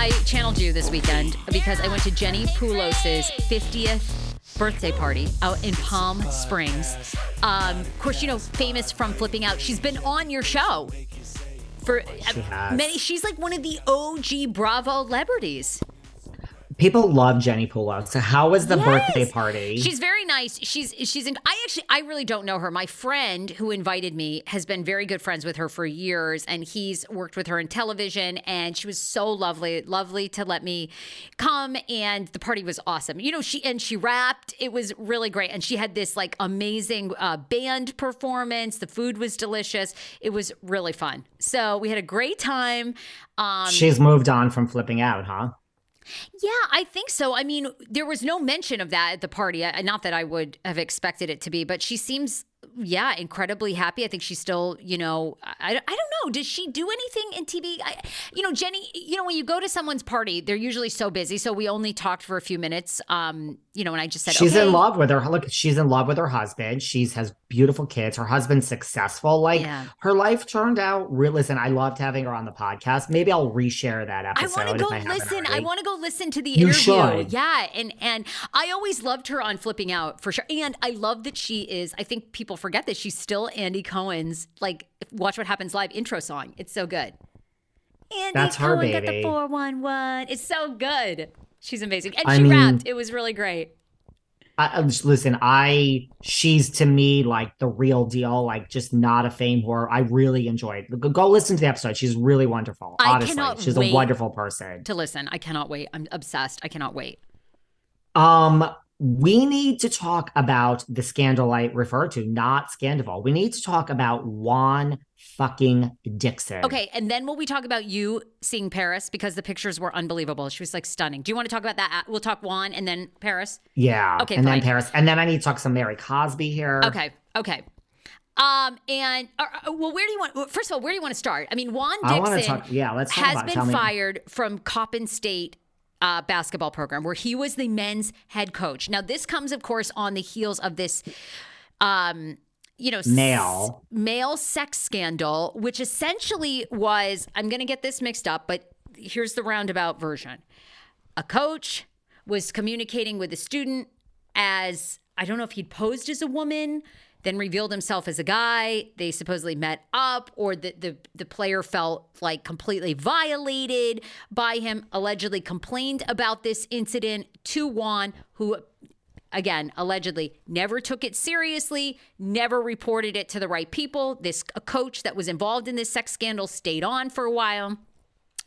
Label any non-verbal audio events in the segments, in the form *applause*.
I channeled you this weekend because I went to Jenny Pulos' 50th birthday party out in Palm Springs. Um, of course, you know, famous from flipping out. She's been on your show for She many. She's like one of the OG Bravo celebrities. People love Jenny Pulo. So how was the Yes. birthday party? She's very nice. She's she's in, I actually I really don't know her. My friend who invited me has been very good friends with her for years and he's worked with her in television and she was so lovely, lovely to let me come and the party was awesome. You know, she and she rapped. It was really great and she had this like amazing uh, band performance. The food was delicious. It was really fun. So, we had a great time. Um She's moved on from flipping out, huh? Yeah, I think so. I mean, there was no mention of that at the party. Not that I would have expected it to be, but she seems, yeah, incredibly happy. I think she's still, you know, I, I don't know. Does she do anything in TV? I, you know, Jenny, you know, when you go to someone's party, they're usually so busy. So we only talked for a few minutes. Um, you know, and I just said, She's okay. in love with her. Look, she's in love with her husband. She's has beautiful kids. Her husband's successful. Like Yeah. her life turned out real. Listen, I loved having her on the podcast. Maybe I'll reshare that episode. I want to go I listen. I want to go listen to the You interview. should. Yeah, and and I always loved her on Flipping Out for sure. And I love that she is. I think people forget that she's still Andy Cohen's like Watch What Happens Live intro song. It's so good. Andy That's her Cohen got the baby. four one one. It's so good. She's amazing, and I she mean- rapped. It was really great. I, listen, I she's to me like the real deal. Like just not a fame whore. I really enjoyed. Go, go listen to the episode. She's really wonderful. I Honestly, cannot she's a wonderful person. To listen, I cannot wait. I'm obsessed. I cannot wait. Um, we need to talk about the scandal I referred to, not Scandoval. We need to talk about Juan fucking Dixon. Okay, and then will we talk about you seeing Paris because the pictures were unbelievable. She was like stunning. Do you want to talk about that? We'll talk Juan and then Paris. Yeah. Okay, And fine. then Paris. And then I need to talk some Mary Cosby here. Okay, okay. Um, and uh, uh, well, where do you want? First of all, where do you want to start? I mean, Juan I Dixon talk. Yeah, let's has. Been me- fired from Coppin State uh, basketball program where he was the men's head coach. Now, this comes, of course, on the heels of this, um, you know, s- Male. male sex scandal, which essentially was. I'm going to get this mixed up, but here's the roundabout version. A coach was communicating with a student as I don't know if he'd posed as a woman then revealed himself as a guy. They supposedly met up, or the, the, the player felt like completely violated by him, allegedly complained about this incident to Juan, who again, allegedly never took it seriously, never reported it to the right people. This a coach that was involved in this sex scandal stayed on for a while.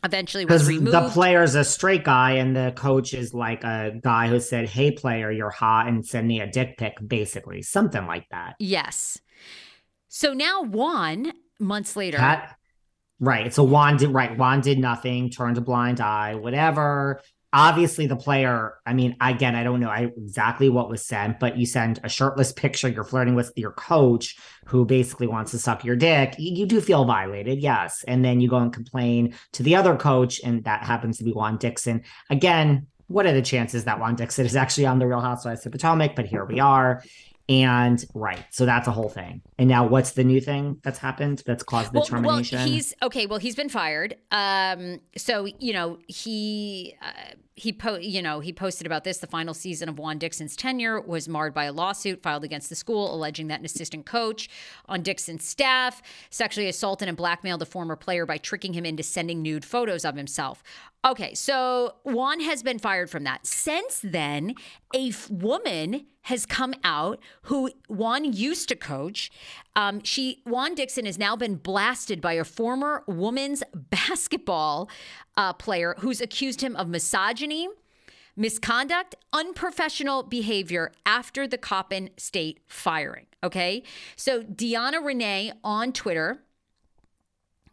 Eventually was removed. The player's a straight guy, and the coach is like a guy who said, Hey, player, you're hot, and send me a dick pic, basically. Something like that. Yes. So now Juan, months later. That, right. So Juan did right. Juan did nothing, turned a blind eye, whatever obviously the player i mean again i don't know exactly what was sent but you send a shirtless picture you're flirting with your coach who basically wants to suck your dick you, you, do feel violated yes and then you go and complain to the other coach and that happens to be juan dixon. Again what are the chances that juan dixon is actually on the real housewives of potomac? But here we are and right, so that's a whole thing. And now, what's the new thing that's happened that's caused the well, termination? Well, he's okay. Well, he's been fired. Um, so you know he uh, he po- you know he posted about this the final season of Juan Dixon's tenure was marred by a lawsuit filed against the school alleging that an assistant coach on Dixon's staff sexually assaulted and blackmailed a former player by tricking him into sending nude photos of himself. Okay, so Juan has been fired from that. Since then, a f- woman has come out who Juan used to coach. Um, she Juan Dixon has now been blasted by a former women's *laughs* basketball uh, player who's accused him of misogyny, misconduct, unprofessional behavior after the Coppin State firing. Okay. So Deanna Renee on Twitter,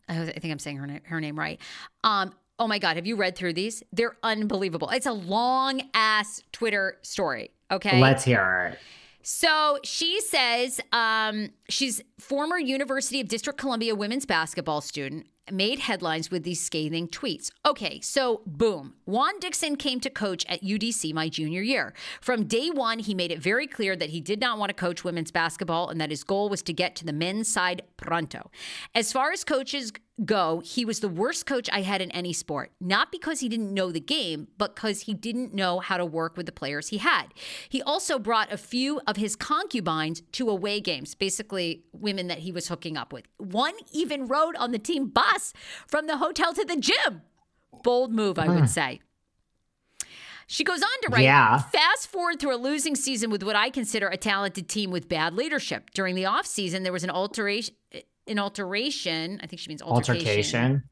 I think I'm saying her, her name right. Um, oh my God, have you read through these? They're unbelievable. It's a long ass Twitter story. Okay. Let's hear it. So she says um, she's former University of District Columbia women's basketball student made headlines with these scathing tweets. Okay, so boom. Juan Dixon came to coach at UDC my junior year. From day one, he made it very clear that he did not want to coach women's basketball and that his goal was to get to the men's side pronto. As far as coaches go, he was the worst coach I had in any sport. Not because he didn't know the game, but because he didn't know how to work with the players he had. He also brought a few of his concubines to away games, basically women that he was hooking up with. One even rode on the team bus from the hotel to the gym. Bold move, I would hmm. say. She goes on to write, yeah. fast forward through a losing season with what I consider a talented team with bad leadership. During the offseason, there was an alteration an alteration. I think she means altercation. altercation.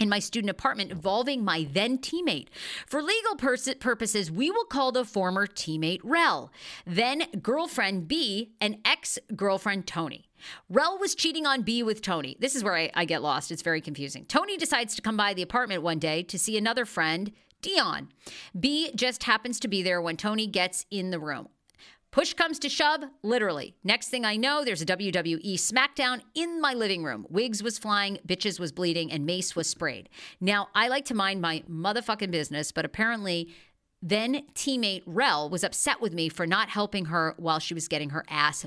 In my student apartment involving my then teammate. For legal pers- purposes, we will call the former teammate Rel, then girlfriend B, and ex girlfriend Tony. Rel was cheating on B with Tony. This is where I, I, get lost. It's very confusing. Tony decides to come by the apartment one day to see another friend, Dion. B just happens to be there when Tony gets in the room. Push comes to shove, literally. Next thing I know, there's a WWE SmackDown in my living room. Wigs was flying, bitches was bleeding, and mace was sprayed. Now, I like to mind my motherfucking business, but apparently, then teammate Rel was upset with me for not helping her while she was getting her ass.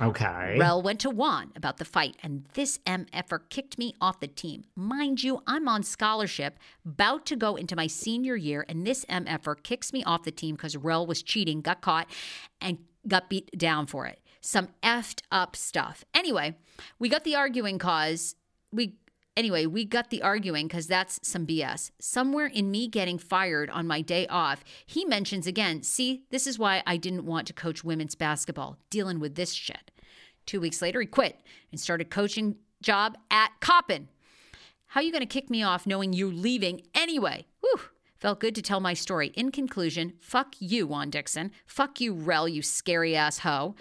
Okay. Rel went to Juan about the fight, and this MFer kicked me off the team. Mind you, I'm on scholarship, about to go into my senior year, and this MFer kicks me off the team because Rel was cheating, got caught, and got beat down for it. Some effed up stuff. Anyway, we got the arguing cause. We Anyway, we got the arguing because that's some BS. Somewhere in me getting fired on my day off, he mentions again, see, this is why I didn't want to coach women's basketball, dealing with this shit. Two weeks later, he quit and started coaching job at Coppin. How are you going to kick me off knowing you're leaving anyway? Whew. Felt good to tell my story. In conclusion, fuck you, Juan Dixon. Fuck you, Rel, you scary ass hoe.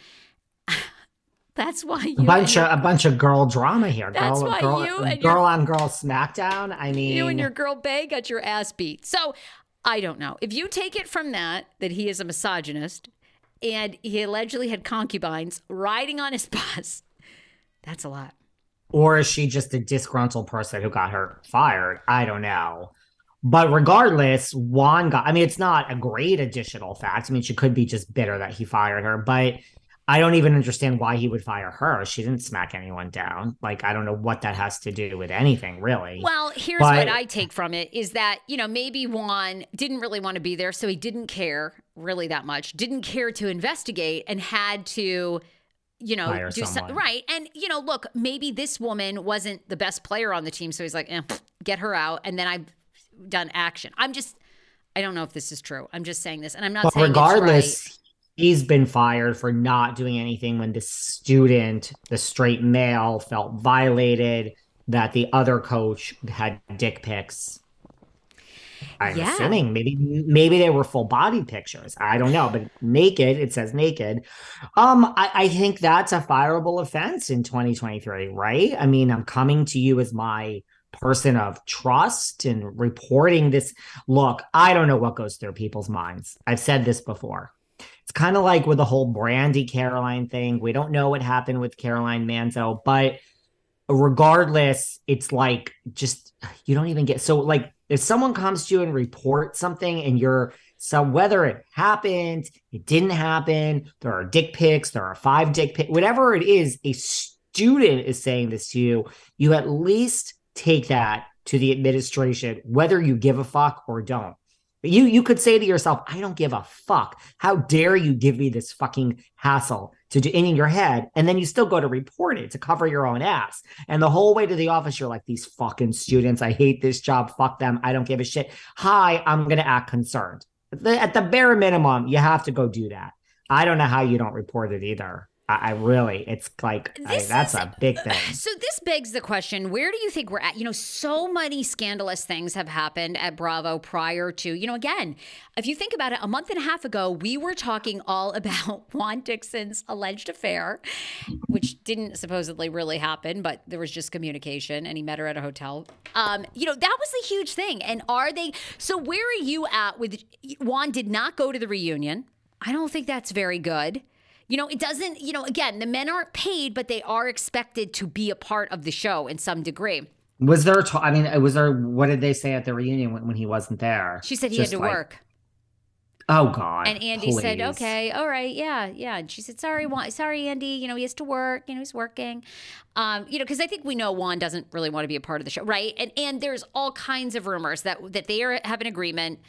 That's why you a bunch of a bunch of girl drama here. That's girl, why girl, you and girl your, on girl SmackDown. I mean, you and your girl Bay got your ass beat. So I don't know if you take it from that that he is a misogynist and he allegedly had concubines riding on his *laughs* bus. That's a lot. Or is she just a disgruntled person who got her fired? I don't know. But regardless, Juan got, I mean, it's not a great additional fact. I mean, she could be just bitter that he fired her, but I don't even understand why he would fire her. She didn't smack anyone down. Like, I don't know what that has to do with anything, really. Well, here's but, what I take from it is that, you know, maybe Juan didn't really want to be there, so he didn't care really that much, didn't care to investigate, and had to you know, do some, someone. right. And you know, look, maybe this woman wasn't the best player on the team, so he's like, eh, get her out, and then I've done action. I'm just, I don't know if this is true. I'm just saying this, and I'm not But saying regardless, he's been fired for not doing anything when the student, the straight male, felt violated. That the other coach had dick pics. I'm Yeah. assuming maybe maybe they were full body pictures. I don't know, but naked. It says naked. Um, I, I think that's a fireable offense in 2023, right? I mean, I'm coming to you as my person of trust and reporting this. Look, I don't know what goes through people's minds. I've said this before. It's kind of like with the whole Brandi Caroline thing. We don't know what happened with Caroline Manzo, but regardless, it's like just you don't even get so like if someone comes to you and reports something and you're so whether it happened, it didn't happen, there are dick pics, there are five dick pics, whatever it is, a student is saying this to you, you at least take that to the administration, whether you give a fuck or don't. You you could say to yourself, I don't give a fuck. How dare you give me this fucking hassle to do in your head? And then you still go to report it to cover your own ass. And the whole way to the office, you're like, these fucking students, I hate this job. Fuck them. I don't give a shit. Hi, I'm gonna act concerned. At the, at the bare minimum, you have to go do that. I don't know how you don't report it either. I, I really, it's like I- that's is- a big *sighs* thing. So this begs the question: Where do you think we're at? You know, so many scandalous things have happened at Bravo prior to. You know, again, if you think about it, a month and a half ago, we were talking all *laughs* about Juan Dixon's alleged affair, which didn't supposedly really happen, but there was just communication, and he met her at a hotel. Um, you know, that was a huge thing. And are they? So where are you at with Juan? Did not go to the reunion. I don't think that's very good. You know, it doesn't, you know, again, the men aren't paid, but they are expected to be a part of the show in some degree. Was there? ta- I mean, was there? What did they say at the reunion when, when he wasn't there? She said he Just had to like, work. Oh God! And Andy said, okay, all right, yeah, yeah. And she said, sorry, Juan, sorry, Andy, you know, he has to work, you know, he's working. Um, you know, because I think we know Juan doesn't really want to be a part of the show, right? And and there's all kinds of rumors that that they are, have an agreement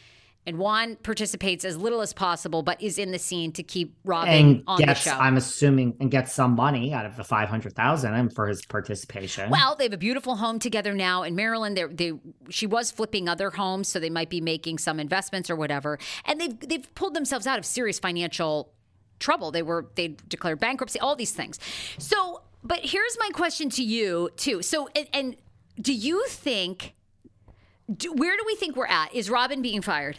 and Juan participates as little as possible, but is in the scene to keep Robyn And on gets, the show. I'm assuming, and gets some money out of the five hundred thousand for his participation. Well, they have a beautiful home together now in Maryland. They, they, she was flipping other homes, so they might be making some investments or whatever. And they've they've pulled themselves out of serious financial trouble. They were they declared bankruptcy, all these things. So, but here's my question to you too. So, and, and do you think? Do, where do we think we're at? Is Robyn being fired?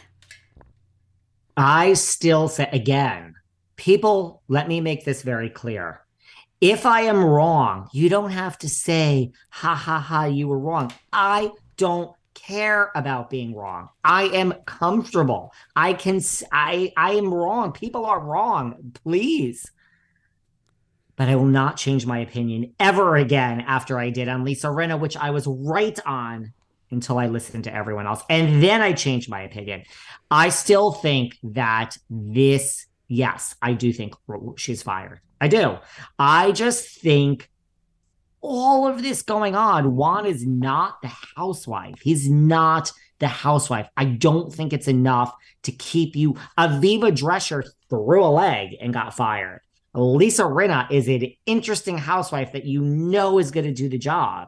I still say again, people, let me make this very clear. If I am wrong, you don't have to say, ha ha ha, you were wrong. I don't care about being wrong. I am comfortable. I can, I I am wrong. People are wrong. Please. But I will not change my opinion ever again after I did on Lisa Rinna, which I was right on until I listened to everyone else. And then I changed my opinion. I still think that this, yes, I do think she's fired. I do. I just think all of this going on, Juan is not the housewife. He's not the housewife. I don't think it's enough to keep you. Aviva Drescher threw a leg and got fired. Lisa Rinna is an interesting housewife that you know is going to do the job.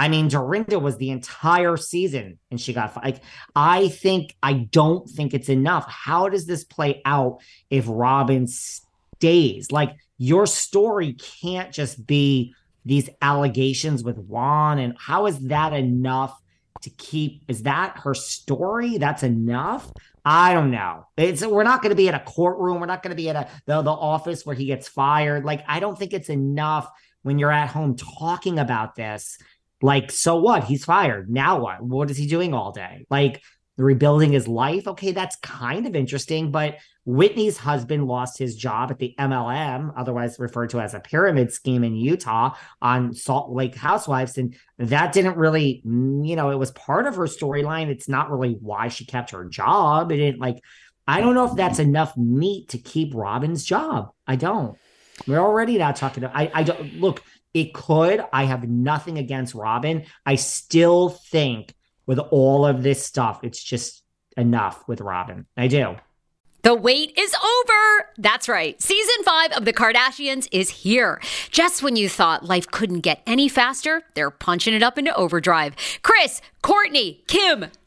I mean, Dorinda was the entire season and she got. Like, I think, I don't think it's enough. How does this play out if Robyn stays? Like, your story can't just be these allegations with Juan. And how is that enough to keep? Is that her story? That's enough? I don't know. It's we're not going to be at a courtroom. We're not going to be at a the, the office where he gets fired. Like, I don't think it's enough when you're at home talking about this. Like, so what? He's fired. Now what? What is he doing all day? Like, rebuilding his life. Okay, that's kind of interesting. But Whitney's husband lost his job at the MLM, otherwise referred to as a pyramid scheme in Utah on Salt Lake Housewives. And that didn't really, mm, you know, it was part of her storyline. It's not really why she kept her job. It didn't like, I don't know if that's enough meat to keep Robyn's job. I don't. We're already not talking. To, I, I don't look. It could. I have nothing against Robyn. I still think with all of this stuff, it's just enough with Robyn. I do. The wait is over. That's right. Season five of The Kardashians is here. Just when you thought life couldn't get any faster, they're punching it up into overdrive. Kris, Kourtney, Kim,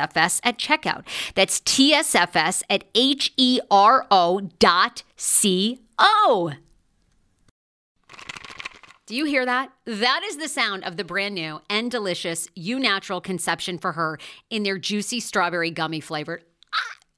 at checkout. That's TSFS at H E R O dot C O. Do you hear that? That is the sound of the brand new and delicious Eu Natural Conception for Her in their juicy strawberry gummy flavored.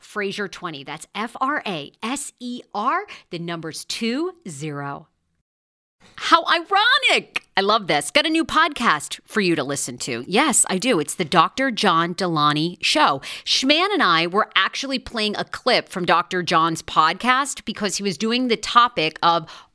Fraser20. That's F R A S E R, the numbers 2 0. How ironic! I love this. Got a new podcast for you to listen to. Yes, I do. It's the Dr. John Delony Show. Schman and I were actually playing a clip from Dr. John's podcast because he was doing the topic of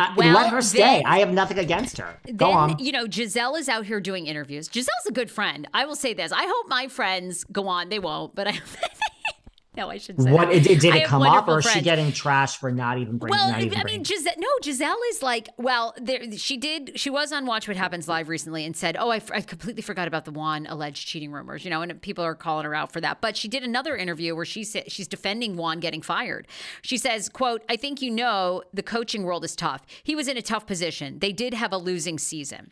Uh, well, let her stay. Then, I have nothing against her. Go then, on. You know, Gizelle is out here doing interviews. Gizelle's a good friend. I will say this. I hope my friends go on. They won't, but I. *laughs* no, I shouldn't say What that. did, did I it come up, or is she getting trash for not even bringing? Well, not I mean, Gizelle, no, Gizelle is like, well, there, she did, she was on Watch What Happens Live recently and said, oh, I completely forgot about the Juan alleged cheating rumors, you know, and people are calling her out for that. But she did another interview where she said she's defending Juan getting fired. She says, quote, I think you know the coaching world is tough. He was in a tough position. They did have a losing season.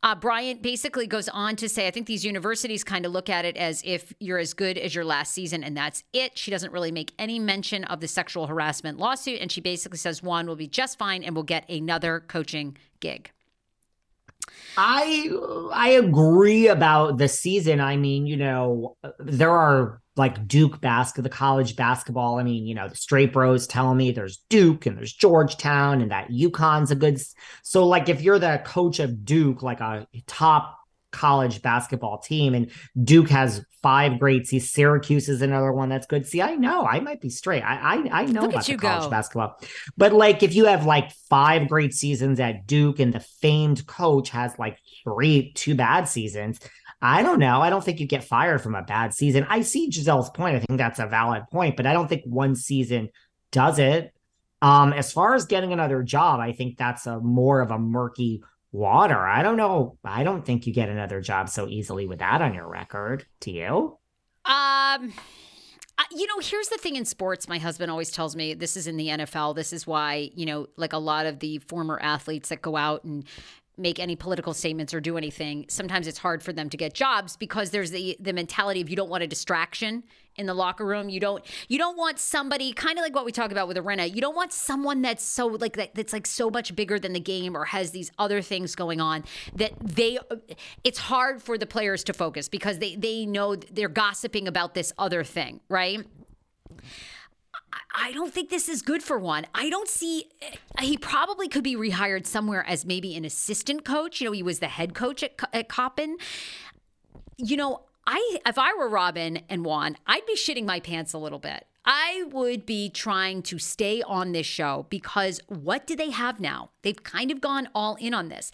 Uh, Bryant basically goes on to say, I think these universities kind of look at it as if you're as good as your last season, and that's it. She doesn't really make any mention of the sexual harassment lawsuit, and she basically says Juan will be just fine and will get another coaching gig. I I agree about the season. I mean, you know, there are like Duke basket, the college basketball. I mean, you know, the straight bros tell me there's Duke and there's Georgetown and that UConn's a good. So, like, if you're the coach of Duke, like a top college basketball team, and Duke has five great seasons, Syracuse is another one that's good. See, I know I might be straight. I I, I know Look about you college go. basketball, but like if you have like five great seasons at Duke and the famed coach has like three two bad seasons. I don't know. I don't think you get fired from a bad season. I see Gizelle's point. I think that's a valid point, but I don't think one season does it. Um, as far as getting another job, I think that's a more of a murky water. I don't know. I don't think you get another job so easily with that on your record. Do you? Um, you know, here's the thing in sports. My husband always tells me this is in the NFL. This is why, you know, like a lot of the former athletes that go out and make any political statements or do anything, sometimes it's hard for them to get jobs because there's the the mentality of you don't want a distraction in the locker room. You don't you don't want somebody kind of like what we talk about with Arena. You don't want someone that's so like that that's like so much bigger than the game or has these other things going on that they it's hard for the players to focus because they they know they're gossiping about this other thing, right? I don't think this is good for one. I don't see eh, he probably could be rehired somewhere as maybe an assistant coach. You know, he was the head coach at, at Coppin. You know, I if I were Robyn and Juan, I'd be shitting my pants a little bit. I would be trying to stay on this show because what do they have now? They've kind of gone all in on this.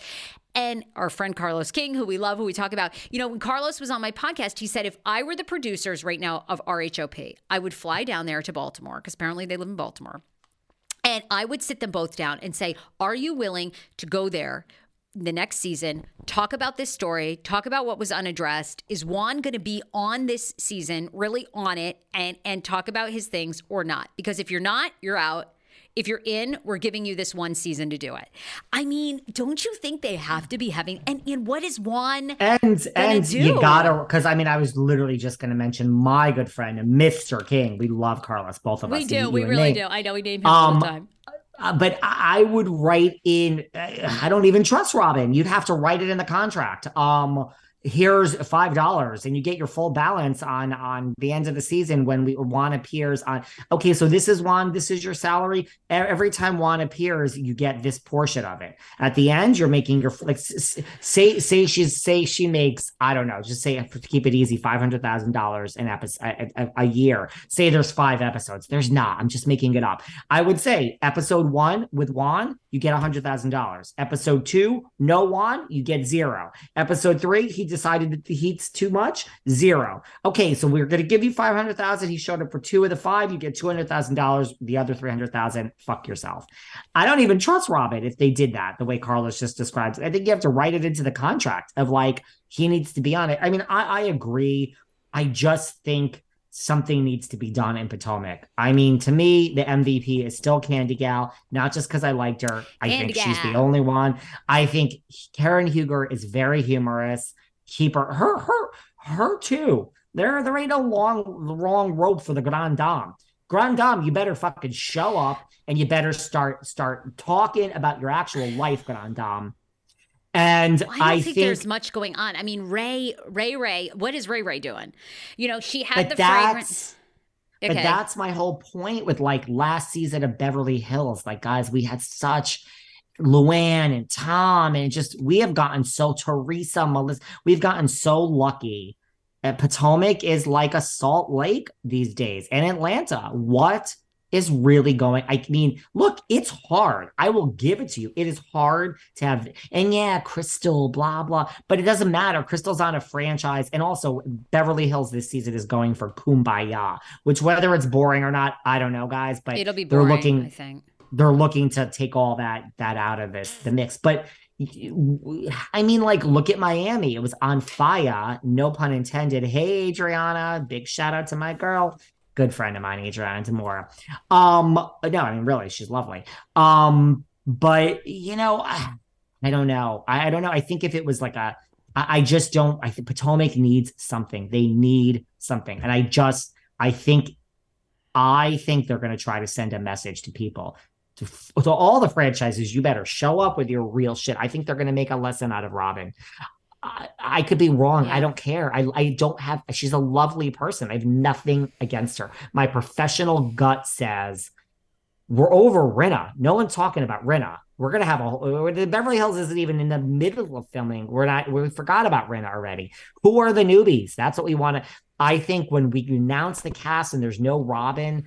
And our friend Carlos King, who we love, who we talk about, you know, when Carlos was on my podcast, he said if I were the producers right now of RHOP, I would fly down there to Baltimore because apparently they live in Baltimore. And I would sit them both down and say, Are you willing to go there the next season, talk about this story, talk about what was unaddressed? Is Juan going to be on this season, really on it, and, and talk about his things or not? Because if you're not, you're out. If you're in, we're giving you this one season to do it. I mean, don't you think they have to be having and, and what is one And and do? you gotta because I mean I was literally just gonna mention my good friend Mr. King. We love Carlos, both of us. We do, we really me. do. I know we name him all Um, the time. Uh, but I I would write in. uh, I don't even trust Robyn. You'd have to write it in the contract. Um, here's five dollars, and you get your full balance on on the end of the season when we Juan appears on. Okay, so this is Juan. This is your salary. Every time Juan appears, you get this portion of it. At the end, you're making your like say say she's say she makes I don't know. Just say to keep it easy, five hundred thousand dollars an episode a, a, year. Say there's five episodes. There's not. I'm just making it up. I would say episode one with Juan, you get a $100,000. Episode two, no Juan, you get zero. Episode three, he decided that the heat's too much, zero. Okay, so we're going to give you 500,000. He showed up for two of the five, you get $200,000. The other 300,000, fuck yourself. I don't even trust Robyn if they did that the way Carlos just described. I think you have to write it into the contract of like, he needs to be on it. I mean, I, I agree. I just think something needs to be done in Potomac. I mean, to me, the MVP is still Candy Gal, not just because I liked her. I Candy think she's the only one. I think Karen Huger is very humorous. Keep her, her, her, her too. There, there ain't no long, long rope for the Grand Dame. Grand Dame, you better fucking show up and you better start, start talking about your actual life, Grand Dame. And I don't I think, think, there's much going on. I mean, Ray, Ray, Ray. What is Ray, Ray doing? You know, she had the fragrance. Okay. But that's my whole point with like last season of Beverly Hills. Like, guys, we had such Luann and Tom, and just we have gotten so Teresa, Melissa, we've gotten so lucky. Uh, Potomac is like a Salt Lake these days, and Atlanta. What is really going. I mean, look, it's hard. I will give it to you. It is hard to have, and yeah, Crystal, blah, blah, but it doesn't matter. Crystal's on a franchise. And also, Beverly Hills this season is going for Kumbaya, which whether it's boring or not, I don't know, guys, but it'll be boring, they're looking, I think. They're looking to take all that that out of this the mix. But I mean, like, look at Miami. It was on fire, no pun intended. Hey, Adriana, big shout out to my girl good friend of mine, Adriana de Moura. Um, no, I mean, really, she's lovely. Um, but you know, I, don't know. I, I, don't know. I think if it was like a, I, I just don't. I think Potomac needs something. They need something, and I just, I think, I think they're going to try to send a message to people. To, to all the franchises, you better show up with your real shit. I think they're going to make a lesson out of Robyn. I, could be wrong. Yeah. I don't care. I, I don't have, she's a lovely person. I have nothing against her. My professional gut says we're over Rinna. No one's talking about Rinna. We're going to have a, the Beverly Hills isn't even in the middle of filming. We're not, we forgot about Rinna already. Who are the newbies? That's what we want to, I think when we announce the cast and there's no Robyn,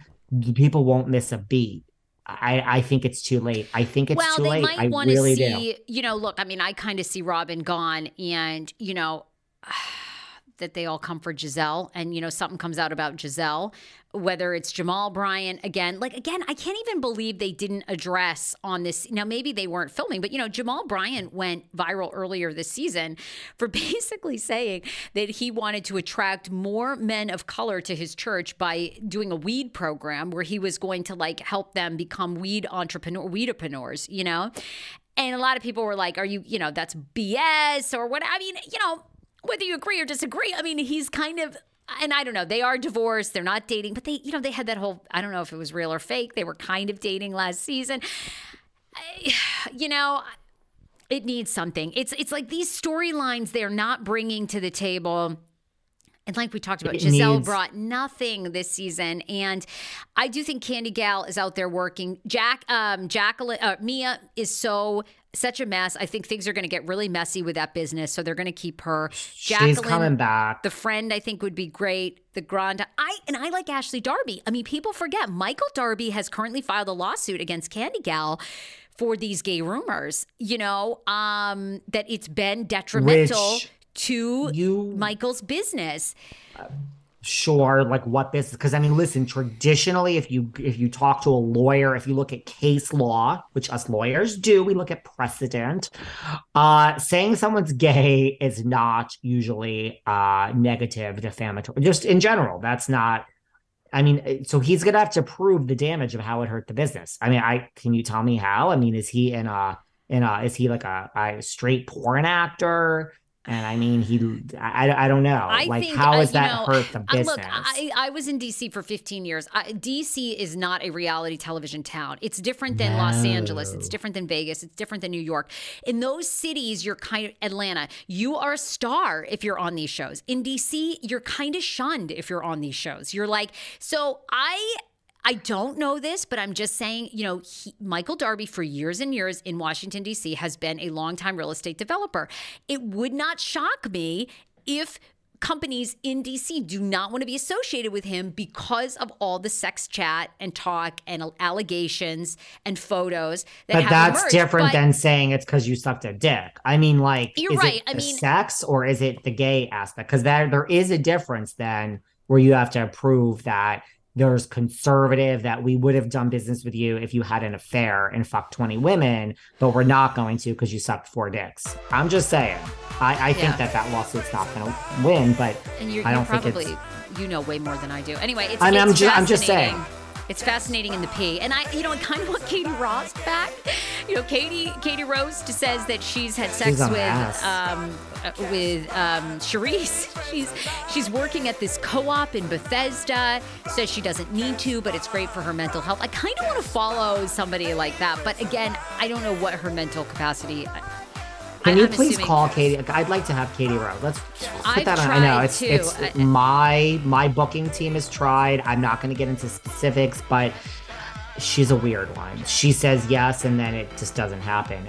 people won't miss a beat. I, I think it's too late. I think it's well, too late. Well, they Might I really see, do. You know, look, I mean, I kind of see Robyn gone, and you know. *sighs* that they all come for Gizelle and you know something comes out about Gizelle whether it's Jamal Bryant again like again I can't even believe they didn't address on this now maybe they weren't filming but you know Jamal Bryant went viral earlier this season for *laughs* basically saying that he wanted to attract more men of color to his church by doing a weed program where he was going to like help them become weed entrepreneur weedpreneurs you know and a lot of people were like, are you, you know, that's BS or what? I mean, you know, whether you agree or disagree, I mean, he's kind of and I don't know, they are divorced, they're not dating, but they, you know, they had that whole I don't know if it was real or fake. They were kind of dating last season. *sighs* You know, it needs something. It's it's like these storylines they're not bringing to the table. And like we talked about, it Gizelle needs- brought nothing this season, and I do think Candy Gal is out there working. Jack, um, Jacqueline, uh, Mia is so such a mess. I think things are going to get really messy with that business, so they're going to keep her. She's coming back. The friend I think would be great. The grand I and I like Ashley Darby. I mean, people forget Michael Darby has currently filed a lawsuit against Candy Gal for these gay rumors. You know, um, that it's been detrimental Which to you, Michael's business. Uh, sure like what this because i mean listen traditionally if you if you talk to a lawyer if you look at case law which us lawyers do we look at precedent uh saying someone's gay is not usually uh negative defamatory just in general that's not i mean so he's gonna have to prove the damage of how it hurt the business. I mean i can you tell me how? I mean is he in a in a is he like a, a straight porn actor and I mean, he, I, I don't know. I like, think, how has uh, that know, hurt the business? Look, I, I was in DC for 15 years. I, DC is not a reality television town. It's different than no. Los Angeles. It's different than Vegas. It's different than New York. In those cities, you're kind of Atlanta. You are a star if you're on these shows. In DC, you're kind of shunned if you're on these shows. You're like, so I I don't know this, but I'm just saying, you know, he, Michael Darby for years and years in Washington, D.C., has been a longtime real estate developer. It would not shock me if companies in DC do not want to be associated with him because of all the sex chat and talk and allegations and photos. That but that's emerged. different but than saying it's because you sucked a dick. I mean, like, you're right. I mean, sex or is it the gay aspect? Because there there is a difference then where you have to prove that there's conservative that we would have done business with you if you had an affair and fucked 20 women, but we're not going to because you sucked four dicks. I'm just saying. I, I yeah. think that that lawsuit's not going to win, but and you're, I don't you're probably, think it's. You know way more than I do. Anyway, it's. I mean, it's I'm, just, I'm just saying. It's fascinating in the P. And I, you know, I kind of want Katie Rost back. You know, Katie Katie Rost says that she's had sex she's with um, uh, with um, Charrisse. She's she's working at this co-op in Bethesda. Says she doesn't need to, but it's great for her mental health. I kind of want to follow somebody like that, but again, I don't know what her mental capacity. Can you I'm please call Katie? I'd like to have Katie Rost. Let's put I've that on. I know it's it's my my booking team has tried. I'm not going to get into specifics, but she's a weird one. She says yes, and then it just doesn't happen.